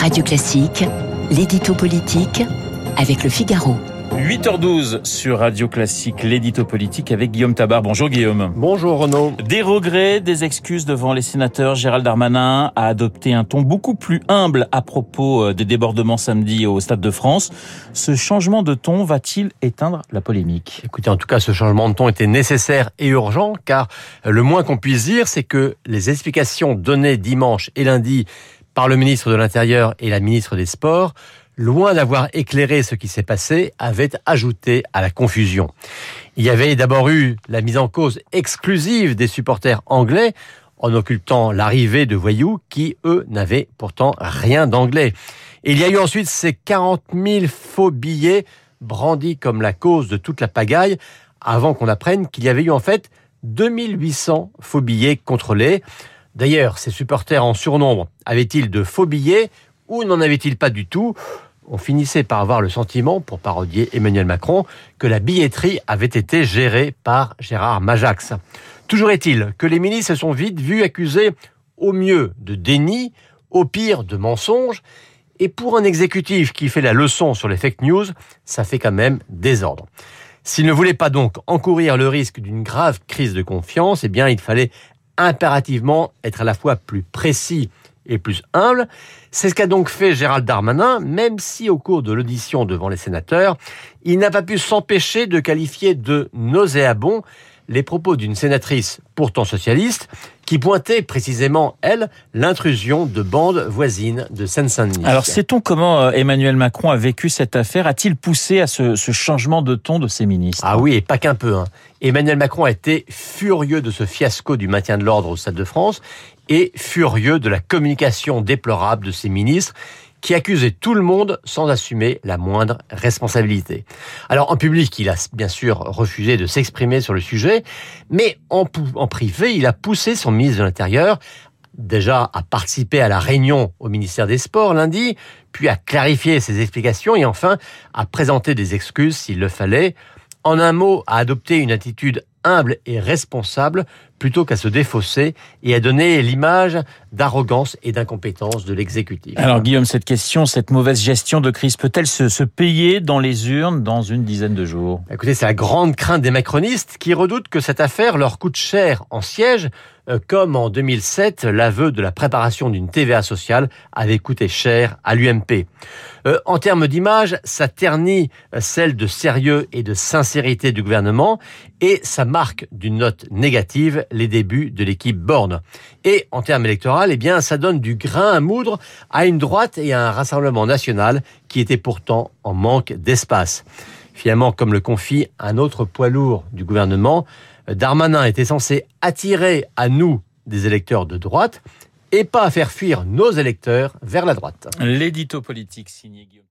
Radio Classique, l'édito politique avec le Figaro. 8h12 sur Radio Classique, l'édito politique avec Guillaume Tabar. Bonjour Guillaume. Bonjour Renaud. Des regrets, des excuses devant les sénateurs. Gérald Darmanin a adopté un ton beaucoup plus humble à propos euh, des débordements samedi au Stade de France. Ce changement de ton va-t-il éteindre la polémique? Écoutez, en tout cas, ce changement de ton était nécessaire et urgent, car le moins qu'on puisse dire, c'est que les explications données dimanche et lundi par le ministre de l'Intérieur et la ministre des Sports loin d'avoir éclairé ce qui s'est passé, avait ajouté à la confusion. Il y avait d'abord eu la mise en cause exclusive des supporters anglais en occultant l'arrivée de voyous qui, eux, n'avaient pourtant rien d'anglais. Il y a eu ensuite ces 40 000 faux billets brandis comme la cause de toute la pagaille avant qu'on apprenne qu'il y avait eu en fait 2800 faux billets contrôlés. D'ailleurs, ces supporters en surnombre avaient-ils de faux billets ou n'en avaient-ils pas du tout? On finissait par avoir le sentiment, pour parodier Emmanuel Macron, que la billetterie avait été gérée par Gérard Majax. Toujours est-il que les ministres se sont vite vus accusés au mieux de déni, au pire de mensonge, et pour un exécutif qui fait la leçon sur les fake news, ça fait quand même désordre. S'il ne voulait pas donc encourir le risque d'une grave crise de confiance, eh bien il fallait impérativement être à la fois plus précis et plus humble. C'est ce qu'a donc fait Gérald Darmanin, même si au cours de l'audition devant les sénateurs, il n'a pas pu s'empêcher de qualifier de nauséabond les propos d'une sénatrice pourtant socialiste qui pointait précisément, elle, l'intrusion de bandes voisines de Seine-Saint-Denis. Alors sait-on comment euh, Emmanuel Macron a vécu cette affaire? A-t-il poussé à ce, changement de ton de ses ministres? Ah oui, et pas qu'un peu. Hein. Emmanuel Macron a été furieux de ce fiasco du maintien de l'ordre au Stade de France et furieux de la communication déplorable de ses ministres qui accusait tout le monde sans assumer la moindre responsabilité. Alors en public, il a bien sûr refusé de s'exprimer sur le sujet, mais en, en privé, il a poussé son ministre de l'Intérieur déjà à participer à la réunion au ministère des Sports lundi, puis à clarifier ses explications et enfin à présenter des excuses s'il le fallait. En un mot, à adopter une attitude humble et responsable plutôt qu'à se défausser et à donner l'image d'arrogance et d'incompétence de l'exécutif. Alors Guillaume, cette question, cette mauvaise gestion de crise peut-elle se, se, payer dans les urnes dans une dizaine de jours? Écoutez, c'est la grande crainte des macronistes qui redoutent que cette affaire leur coûte cher en siège, euh, comme en 2007, l'aveu de la préparation d'une TVA sociale avait coûté cher à l'UMP. Euh, en termes d'image, ça ternit euh, celle de sérieux et de sincérité du gouvernement et ça marque d'une note négative les débuts de l'équipe Borne. Et en termes électoraux, eh bien, ça donne du grain à moudre à une droite et à un rassemblement national qui était pourtant en manque d'espace. Finalement, comme le confie un autre poids lourd du gouvernement, Darmanin était censé attirer à nous des électeurs de droite et pas faire fuir nos électeurs vers la droite. L'édito politique signé Guillaume.